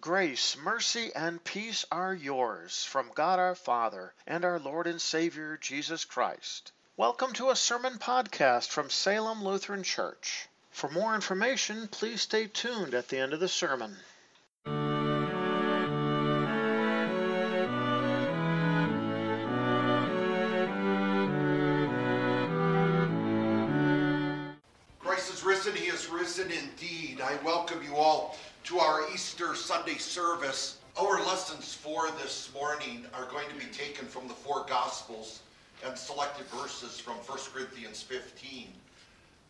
Grace, mercy, and peace are yours from God our Father and our Lord and Savior Jesus Christ. Welcome to a sermon podcast from Salem Lutheran Church. For more information, please stay tuned at the end of the sermon. Christ is risen, he is risen indeed. I welcome you all to our Easter Sunday service. Our lessons for this morning are going to be taken from the four Gospels and selected verses from 1 Corinthians 15,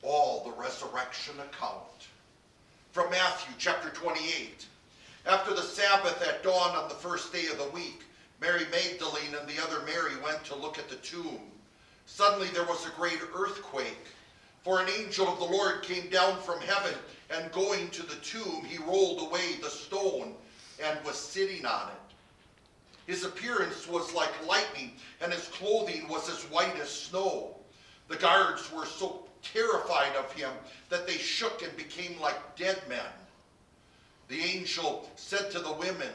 all the resurrection account. From Matthew chapter 28. After the Sabbath at dawn on the first day of the week, Mary Magdalene and the other Mary went to look at the tomb. Suddenly there was a great earthquake, for an angel of the Lord came down from heaven and going to the tomb, he rolled away the stone and was sitting on it. His appearance was like lightning, and his clothing was as white as snow. The guards were so terrified of him that they shook and became like dead men. The angel said to the women,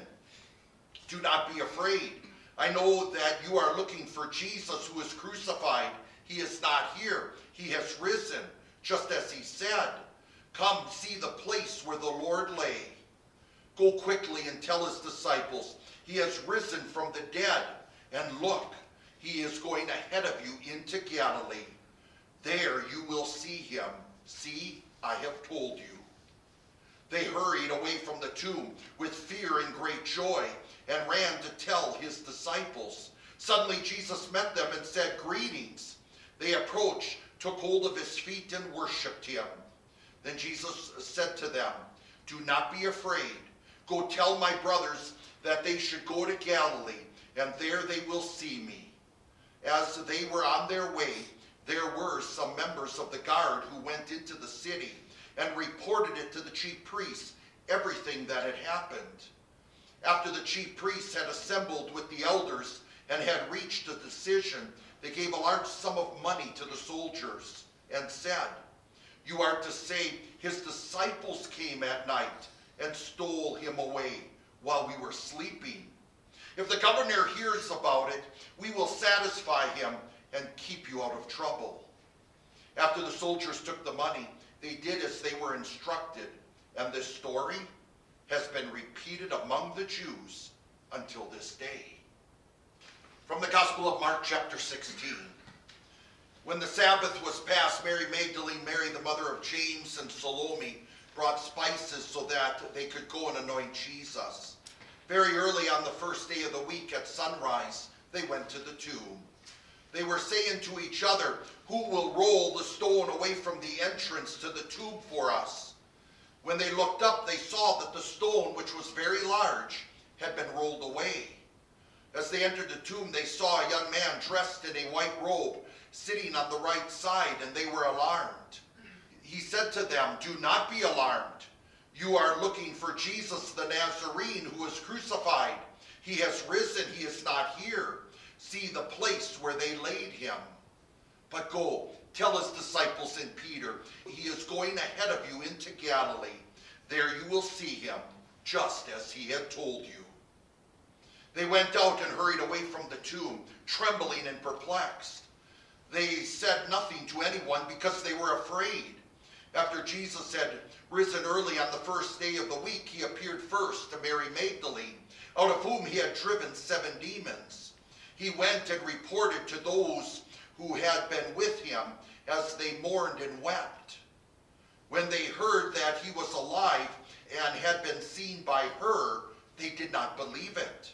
Do not be afraid. I know that you are looking for Jesus who is crucified. He is not here. He has risen, just as he said. Come see the place where the Lord lay. Go quickly and tell his disciples, He has risen from the dead. And look, he is going ahead of you into Galilee. There you will see him. See, I have told you. They hurried away from the tomb with fear and great joy and ran to tell his disciples. Suddenly Jesus met them and said, Greetings. They approached, took hold of his feet, and worshipped him. Then Jesus said to them, Do not be afraid. Go tell my brothers that they should go to Galilee, and there they will see me. As they were on their way, there were some members of the guard who went into the city and reported it to the chief priests, everything that had happened. After the chief priests had assembled with the elders and had reached a decision, they gave a large sum of money to the soldiers and said, you are to say, His disciples came at night and stole him away while we were sleeping. If the governor hears about it, we will satisfy him and keep you out of trouble. After the soldiers took the money, they did as they were instructed, and this story has been repeated among the Jews until this day. From the Gospel of Mark, chapter 16. When the Sabbath was past, Mary Magdalene, Mary the mother of James, and Salome brought spices so that they could go and anoint Jesus. Very early on the first day of the week at sunrise, they went to the tomb. They were saying to each other, Who will roll the stone away from the entrance to the tomb for us? When they looked up, they saw that the stone, which was very large, had been rolled away. As they entered the tomb, they saw a young man dressed in a white robe sitting on the right side, and they were alarmed. He said to them, Do not be alarmed. You are looking for Jesus the Nazarene who was crucified. He has risen, he is not here. See the place where they laid him. But go, tell his disciples and Peter, he is going ahead of you into Galilee. There you will see him, just as he had told you. They went out and hurried away from the tomb, trembling and perplexed. They said nothing to anyone because they were afraid. After Jesus had risen early on the first day of the week, he appeared first to Mary Magdalene, out of whom he had driven seven demons. He went and reported to those who had been with him as they mourned and wept. When they heard that he was alive and had been seen by her, they did not believe it.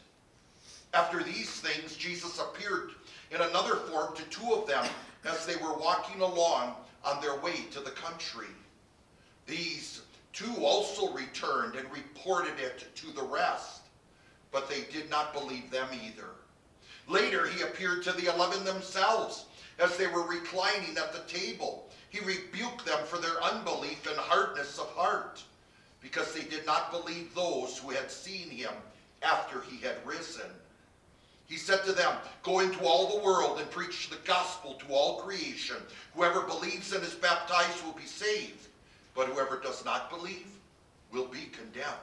After these things, Jesus appeared in another form to two of them as they were walking along on their way to the country. These two also returned and reported it to the rest, but they did not believe them either. Later, he appeared to the eleven themselves as they were reclining at the table. He rebuked them for their unbelief and hardness of heart, because they did not believe those who had seen him after he had risen. He said to them, Go into all the world and preach the gospel to all creation. Whoever believes and is baptized will be saved, but whoever does not believe will be condemned.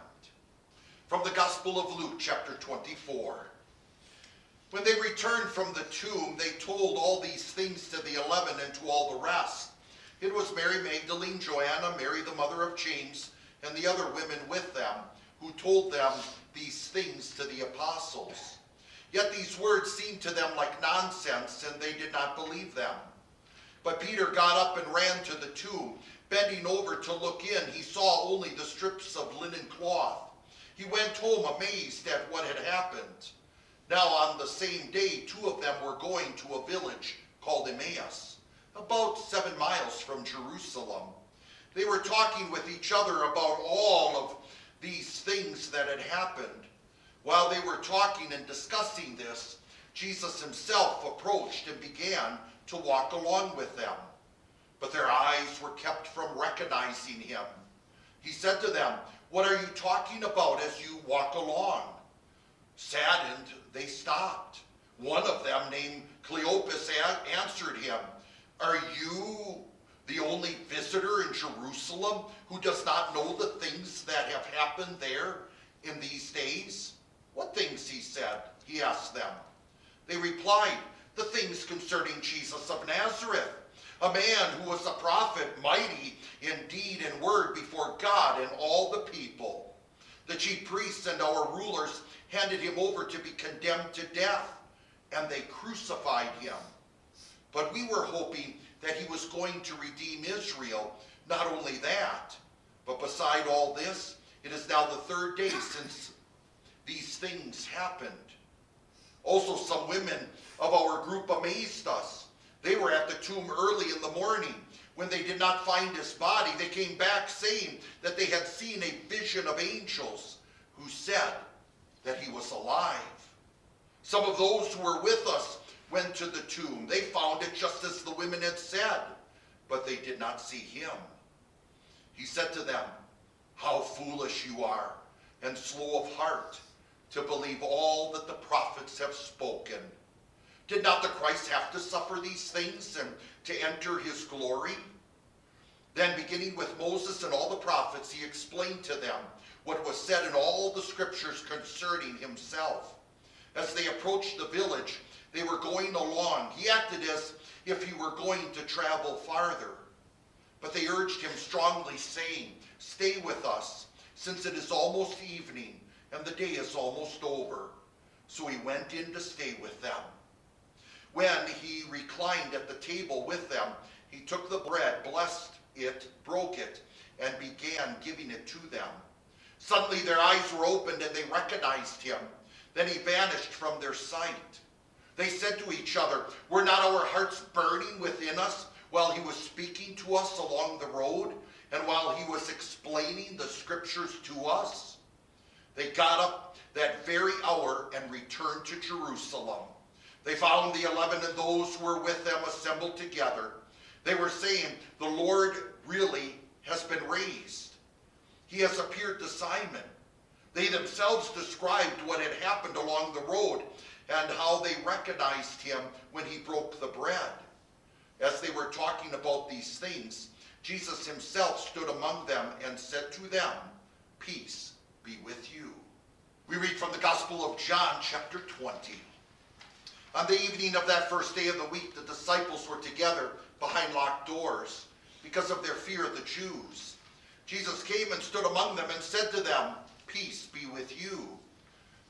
From the Gospel of Luke, chapter 24. When they returned from the tomb, they told all these things to the eleven and to all the rest. It was Mary Magdalene, Joanna, Mary the mother of James, and the other women with them, who told them these things to the apostles. Yet these words seemed to them like nonsense, and they did not believe them. But Peter got up and ran to the tomb. Bending over to look in, he saw only the strips of linen cloth. He went home amazed at what had happened. Now, on the same day, two of them were going to a village called Emmaus, about seven miles from Jerusalem. They were talking with each other about all of these things that had happened. While they were talking and discussing this, Jesus himself approached and began to walk along with them. But their eyes were kept from recognizing him. He said to them, What are you talking about as you walk along? Saddened, they stopped. One of them, named Cleopas, answered him, Are you the only visitor in Jerusalem who does not know the things that have happened there in these days? What things, he said, he asked them. They replied, The things concerning Jesus of Nazareth, a man who was a prophet, mighty in deed and word before God and all the people. The chief priests and our rulers handed him over to be condemned to death, and they crucified him. But we were hoping that he was going to redeem Israel. Not only that, but beside all this, it is now the third day since these things happened. Also, some women of our group amazed us. They were at the tomb early in the morning. When they did not find his body, they came back saying that they had seen a vision of angels who said that he was alive. Some of those who were with us went to the tomb. They found it just as the women had said, but they did not see him. He said to them, How foolish you are, and slow of heart to believe all that the prophets have spoken. Did not the Christ have to suffer these things and to enter his glory? Then, beginning with Moses and all the prophets, he explained to them what was said in all the scriptures concerning himself. As they approached the village, they were going along. He acted as if he were going to travel farther. But they urged him strongly, saying, Stay with us, since it is almost evening and the day is almost over. So he went in to stay with them. When he reclined at the table with them, he took the bread, blessed it, broke it, and began giving it to them. Suddenly their eyes were opened and they recognized him. Then he vanished from their sight. They said to each other, Were not our hearts burning within us while he was speaking to us along the road and while he was explaining the scriptures to us? They got up that very hour and returned to Jerusalem. They found the eleven and those who were with them assembled together. They were saying, The Lord really has been raised. He has appeared to Simon. They themselves described what had happened along the road and how they recognized him when he broke the bread. As they were talking about these things, Jesus himself stood among them and said to them, Peace be with you. We read from the Gospel of John, chapter 20. On the evening of that first day of the week, the disciples were together behind locked doors because of their fear of the Jews. Jesus came and stood among them and said to them, Peace be with you.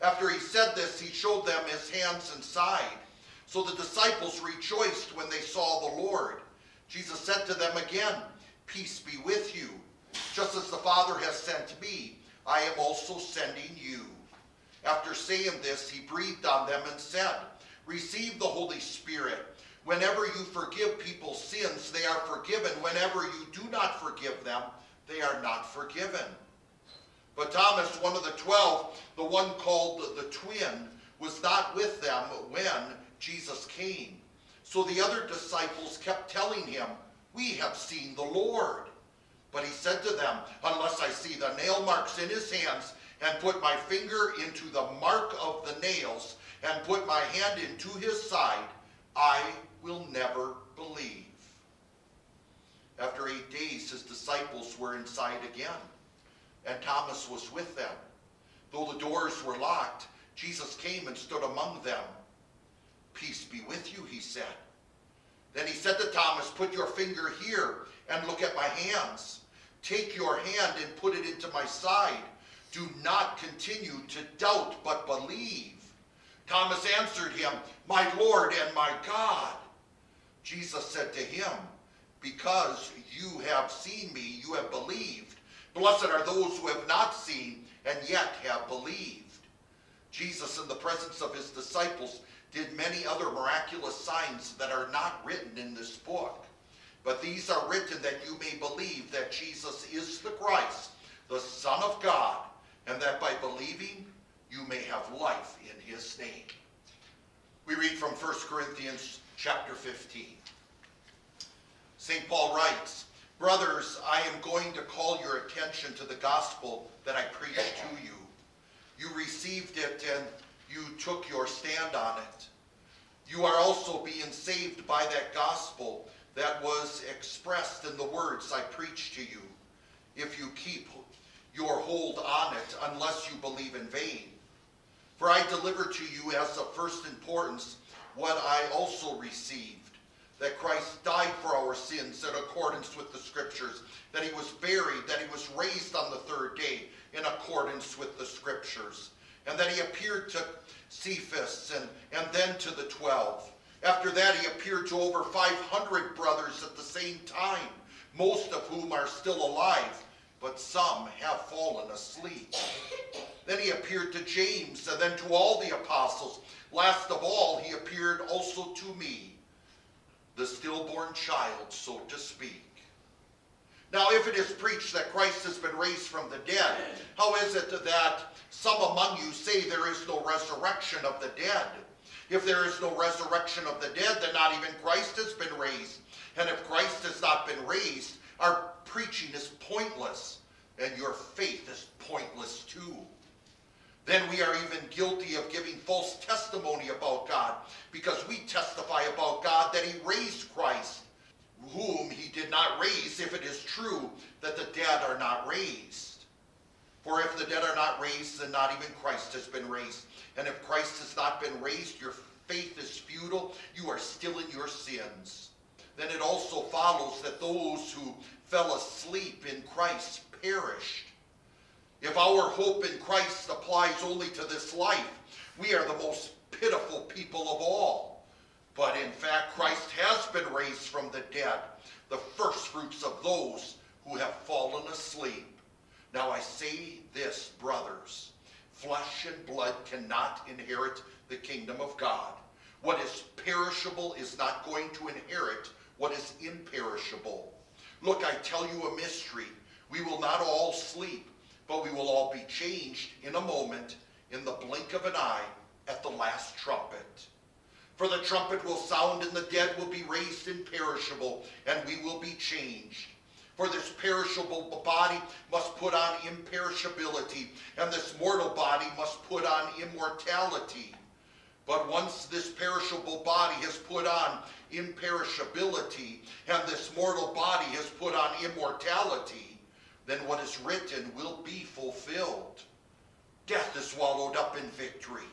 After he said this, he showed them his hands and side. So the disciples rejoiced when they saw the Lord. Jesus said to them again, Peace be with you. Just as the Father has sent me, I am also sending you. After saying this, he breathed on them and said, Receive the Holy Spirit. Whenever you forgive people's sins, they are forgiven. Whenever you do not forgive them, they are not forgiven. But Thomas, one of the twelve, the one called the twin, was not with them when Jesus came. So the other disciples kept telling him, We have seen the Lord. But he said to them, Unless I see the nail marks in his hands, and put my finger into the mark of the nails, and put my hand into his side, I will never believe. After eight days, his disciples were inside again, and Thomas was with them. Though the doors were locked, Jesus came and stood among them. Peace be with you, he said. Then he said to Thomas, Put your finger here and look at my hands. Take your hand and put it into my side. Do not continue to doubt, but believe. Thomas answered him, My Lord and my God. Jesus said to him, Because you have seen me, you have believed. Blessed are those who have not seen and yet have believed. Jesus, in the presence of his disciples, did many other miraculous signs that are not written in this book. But these are written that you may believe that Jesus is the Christ, the Son of God, and that by believing you may have life in his name. We read from 1 Corinthians chapter 15. St. Paul writes, Brothers, I am going to call your attention to the gospel that I preached to you. You received it and you took your stand on it. You are also being saved by that gospel that was expressed in the words I preached to you, if you keep your hold on it, unless you believe in vain. For I delivered to you as of first importance what I also received that Christ died for our sins in accordance with the Scriptures, that he was buried, that he was raised on the third day in accordance with the Scriptures, and that he appeared to Cephas and, and then to the twelve. After that, he appeared to over 500 brothers at the same time, most of whom are still alive, but some have fallen asleep. Then he appeared to James, and then to all the apostles. Last of all, he appeared also to me the stillborn child, so to speak. Now, if it is preached that Christ has been raised from the dead, how is it that some among you say there is no resurrection of the dead? If there is no resurrection of the dead, then not even Christ has been raised. And if Christ has not been raised, our preaching is pointless, and your faith is pointless too then we are even guilty of giving false testimony about God because we testify about God that he raised Christ, whom he did not raise, if it is true that the dead are not raised. For if the dead are not raised, then not even Christ has been raised. And if Christ has not been raised, your faith is futile, you are still in your sins. Then it also follows that those who fell asleep in Christ perished. If our hope in Christ applies only to this life, we are the most pitiful people of all. But in fact, Christ has been raised from the dead, the first fruits of those who have fallen asleep. Now I say this, brothers flesh and blood cannot inherit the kingdom of God. What is perishable is not going to inherit what is imperishable. Look, I tell you a mystery. We will not all sleep but we will all be changed in a moment, in the blink of an eye, at the last trumpet. For the trumpet will sound, and the dead will be raised imperishable, and we will be changed. For this perishable body must put on imperishability, and this mortal body must put on immortality. But once this perishable body has put on imperishability, and this mortal body has put on immortality, then what is written will be fulfilled. Death is swallowed up in victory.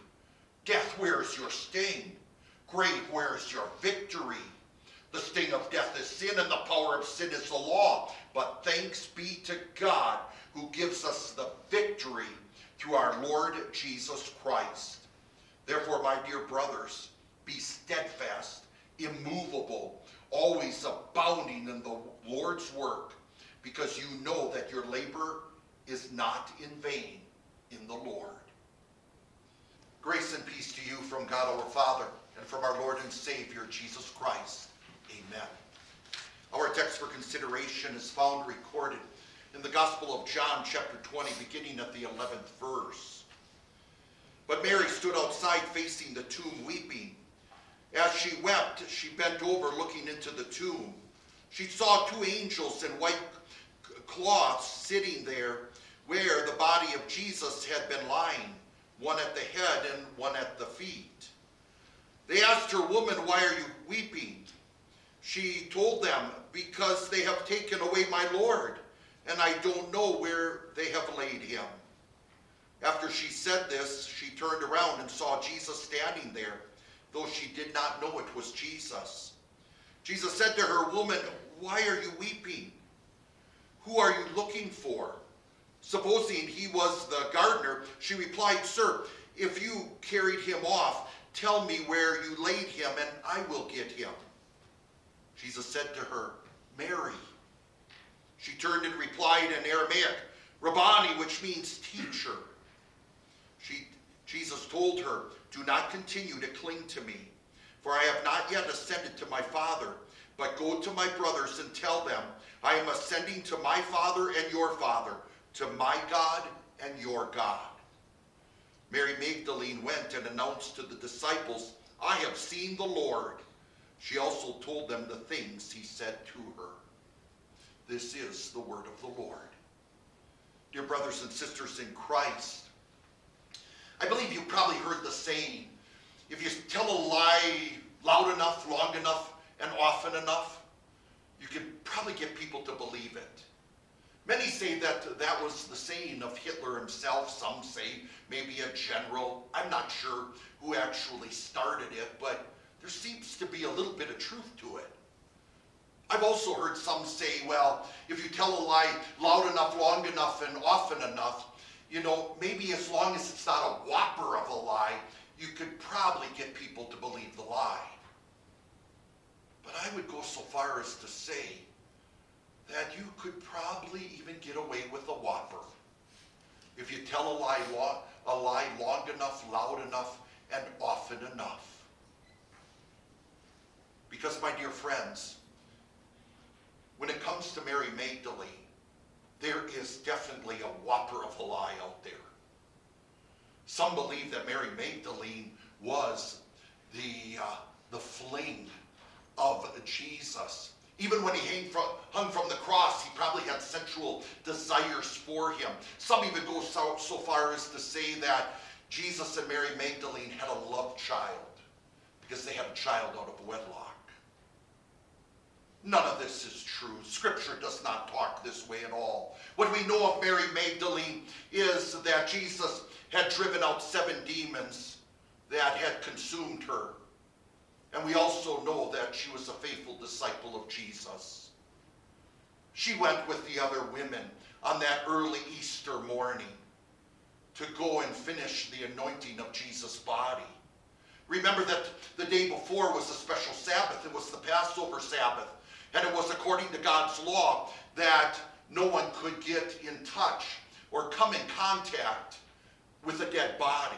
Death, where is your sting? Grave, where is your victory? The sting of sin, and the power of sin is the law. But thanks be to God who gives us the victory through our Lord Jesus Christ. Therefore, my dear brothers, be steadfast, immovable, always abounding in the Lord's work because you know that your labor is not in vain in the Lord. Grace and peace to you from God our Father and from our Lord and Savior Jesus Christ. Amen. Our text for consideration is found recorded in the Gospel of John, chapter 20, beginning at the 11th verse. But Mary stood outside facing the tomb, weeping. As she wept, she bent over, looking into the tomb. She saw two angels in white cloths sitting there where the body of Jesus had been lying, one at the head and one at the feet. They asked her, Woman, why are you weeping? She told them, Because they have taken away my Lord, and I don't know where they have laid him. After she said this, she turned around and saw Jesus standing there, though she did not know it was Jesus. Jesus said to her, Woman, why are you weeping? Who are you looking for? Supposing he was the gardener, she replied, Sir, if you carried him off, tell me where you laid him, and I will get him. Jesus said to her, Mary. She turned and replied in Aramaic, Rabboni, which means teacher. She, Jesus told her, Do not continue to cling to me, for I have not yet ascended to my Father, but go to my brothers and tell them, I am ascending to my Father and your Father, to my God and your God. Mary Magdalene went and announced to the disciples, I have seen the Lord. She also told them the things he said to her. This is the word of the Lord. Dear brothers and sisters in Christ, I believe you probably heard the saying if you tell a lie loud enough, long enough, and often enough, you can probably get people to believe it. Many say that that was the saying of Hitler himself. Some say maybe a general. I'm not sure who actually started it, but there seems be a little bit of truth to it. I've also heard some say, well, if you tell a lie loud enough, long enough, and often enough, you know, maybe as long as it's not a whopper of a lie, you could probably get people to believe the lie. But I would go so far as to say that you could probably even get away with a whopper if you tell a lie, long, a lie long enough, loud enough, and often enough. Because, my dear friends, when it comes to Mary Magdalene, there is definitely a whopper of a lie out there. Some believe that Mary Magdalene was the, uh, the fling of Jesus. Even when he hung from, hung from the cross, he probably had sensual desires for him. Some even go so, so far as to say that Jesus and Mary Magdalene had a love child because they had a child out of wedlock. None of this is true. Scripture does not talk this way at all. What we know of Mary Magdalene is that Jesus had driven out seven demons that had consumed her. And we also know that she was a faithful disciple of Jesus. She went with the other women on that early Easter morning to go and finish the anointing of Jesus' body. Remember that the day before was a special Sabbath. It was the Passover Sabbath. And it was according to God's law that no one could get in touch or come in contact with a dead body.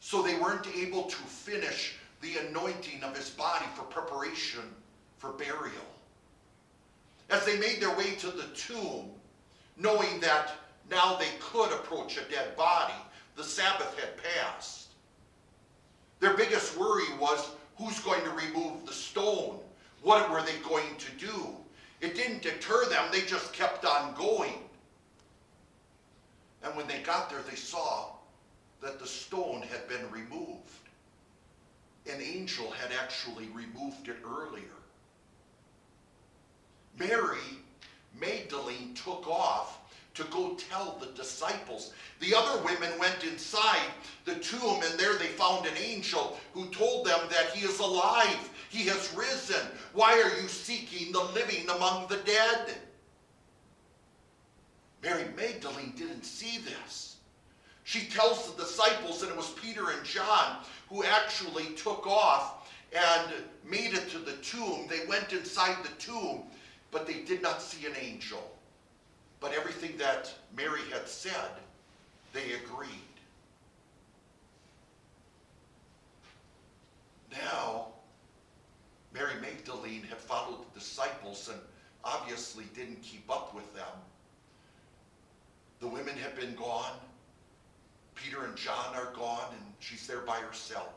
So they weren't able to finish the anointing of his body for preparation for burial. As they made their way to the tomb, knowing that now they could approach a dead body, the Sabbath had passed. Their biggest worry was who's going to remove the stone what were they going to do? It didn't deter them, they just kept on going. And when they got there, they saw that the stone had been removed. An angel had actually removed it earlier. Mary Magdalene took off to go tell the disciples. The other women went inside the tomb, and there they found an angel who told them that he is alive. He has risen. Why are you seeking the living among the dead? Mary Magdalene didn't see this. She tells the disciples, and it was Peter and John who actually took off and made it to the tomb. They went inside the tomb, but they did not see an angel. But everything that Mary had said, they agreed. Now, Mary Magdalene had followed the disciples and obviously didn't keep up with them. The women had been gone. Peter and John are gone, and she's there by herself.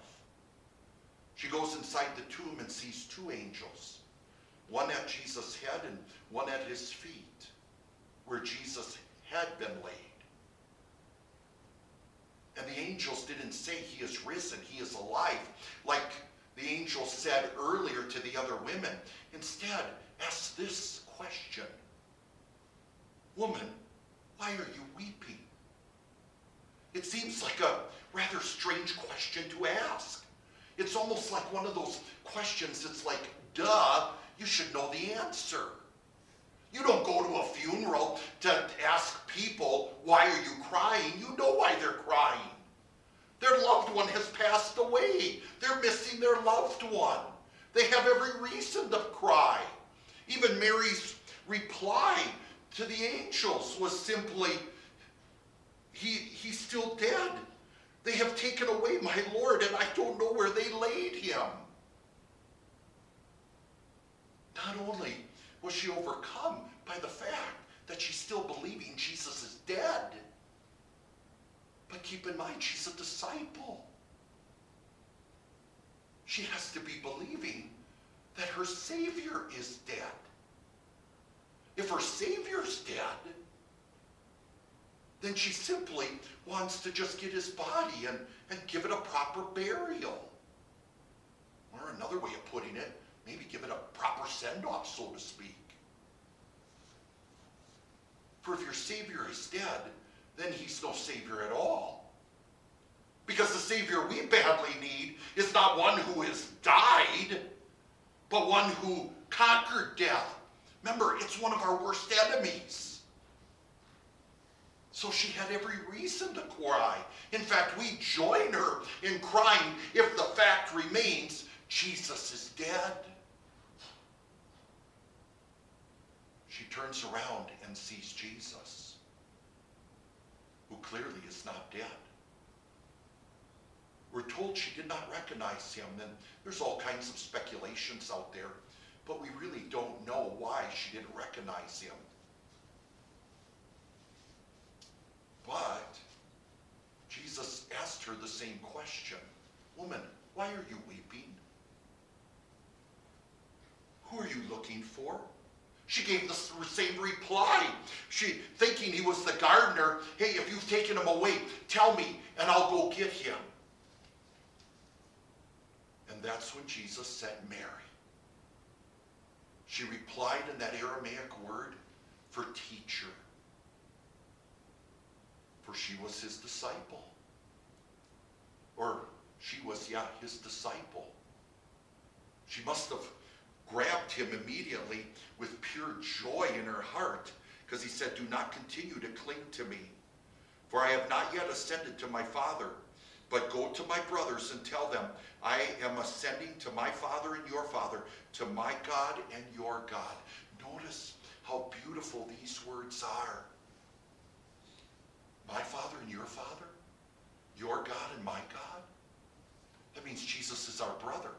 She goes inside the tomb and sees two angels, one at Jesus' head and one at his feet where Jesus had been laid. And the angels didn't say he is risen, he is alive, like the angel said earlier to the other women. Instead, ask this question Woman, why are you weeping? It seems like a rather strange question to ask. It's almost like one of those questions that's like, duh, you should know the answer. You don't go to a funeral to ask people, why are you crying? You know why they're crying. Their loved one has passed away. They're missing their loved one. They have every reason to cry. Even Mary's reply to the angels was simply, he, he's still dead. They have taken away my Lord, and I don't know where they laid him. Not only was she overcome by the fact that she's still believing Jesus is dead, but keep in mind, she's a disciple. She has to be believing that her Savior is dead. If her Savior's dead, then she simply wants to just get his body and, and give it a proper burial. Or another way of putting it, maybe give it a proper send off, so to speak. For if your Savior is dead, then he's no Savior at all. Because the Savior we badly need is not one who has died, but one who conquered death. Remember, it's one of our worst enemies. So she had every reason to cry. In fact, we join her in crying if the fact remains Jesus is dead. She turns around and sees Jesus, who clearly is not dead. We're told she did not recognize him, and there's all kinds of speculations out there, but we really don't know why she didn't recognize him. But Jesus asked her the same question Woman, why are you weeping? Who are you looking for? She gave the same reply. She, thinking he was the gardener, hey, if you've taken him away, tell me, and I'll go get him. And that's when Jesus said, Mary. She replied in that Aramaic word for teacher. For she was his disciple. Or she was, yeah, his disciple. She must have grabbed him immediately with pure joy in her heart because he said, Do not continue to cling to me, for I have not yet ascended to my Father. But go to my brothers and tell them, I am ascending to my Father and your Father, to my God and your God. Notice how beautiful these words are. My Father and your Father? Your God and my God? That means Jesus is our brother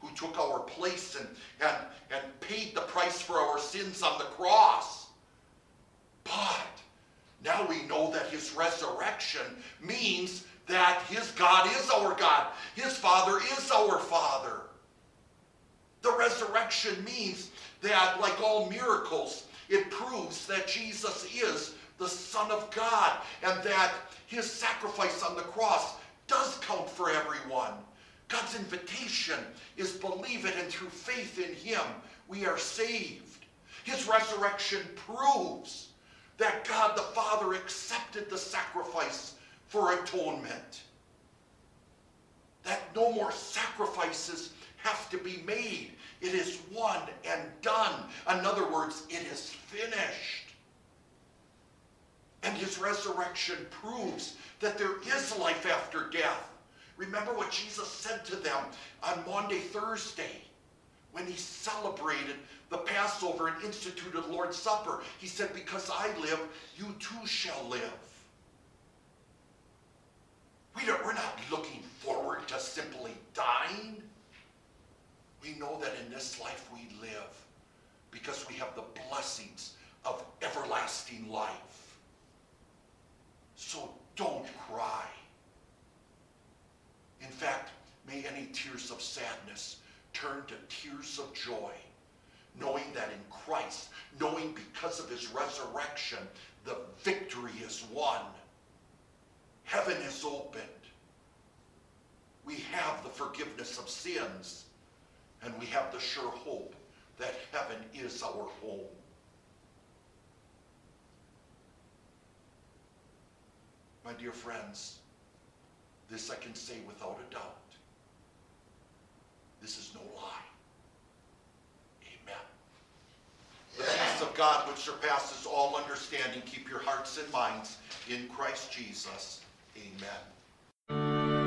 who took our place and, and, and paid the price for our sins on the cross. But now we know that his resurrection means that his God is our God, his Father is our Father. The resurrection means that, like all miracles, it proves that Jesus is the Son of God and that his sacrifice on the cross does count for everyone. God's invitation is believe it and through faith in him we are saved. His resurrection proves that God the Father accepted the sacrifice for atonement. That no more sacrifices have to be made. It is one and done. In other words, it is finished. And his resurrection proves that there is life after death. Remember what Jesus said to them on Maundy, Thursday, when he celebrated the Passover and instituted Lord's Supper. He said, Because I live, you too shall live. We don't, we're not looking forward to simply dying. We know that in this life we live because we have the blessings of everlasting life. So don't cry. In fact, may any tears of sadness turn to tears of joy, knowing that in Christ, knowing because of his resurrection, the victory is won. Heaven is opened. We have the forgiveness of sins, and we have the sure hope that heaven is our home. My dear friends, this I can say without a doubt. This is no lie. Amen. The peace of God, which surpasses all understanding, keep your hearts and minds in Christ Jesus. Amen.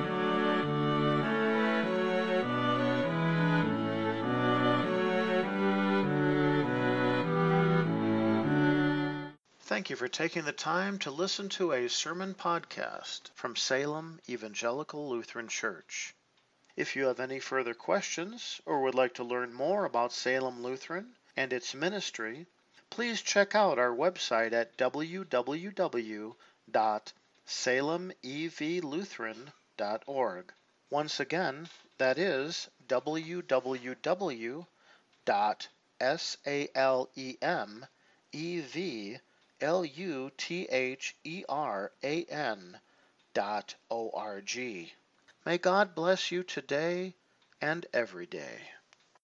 Thank you for taking the time to listen to a sermon podcast from Salem Evangelical Lutheran Church. If you have any further questions or would like to learn more about Salem Lutheran and its ministry, please check out our website at www.salemevlutheran.org. Once again, that is www.salemevlutheran dot org. May God bless you today and every day.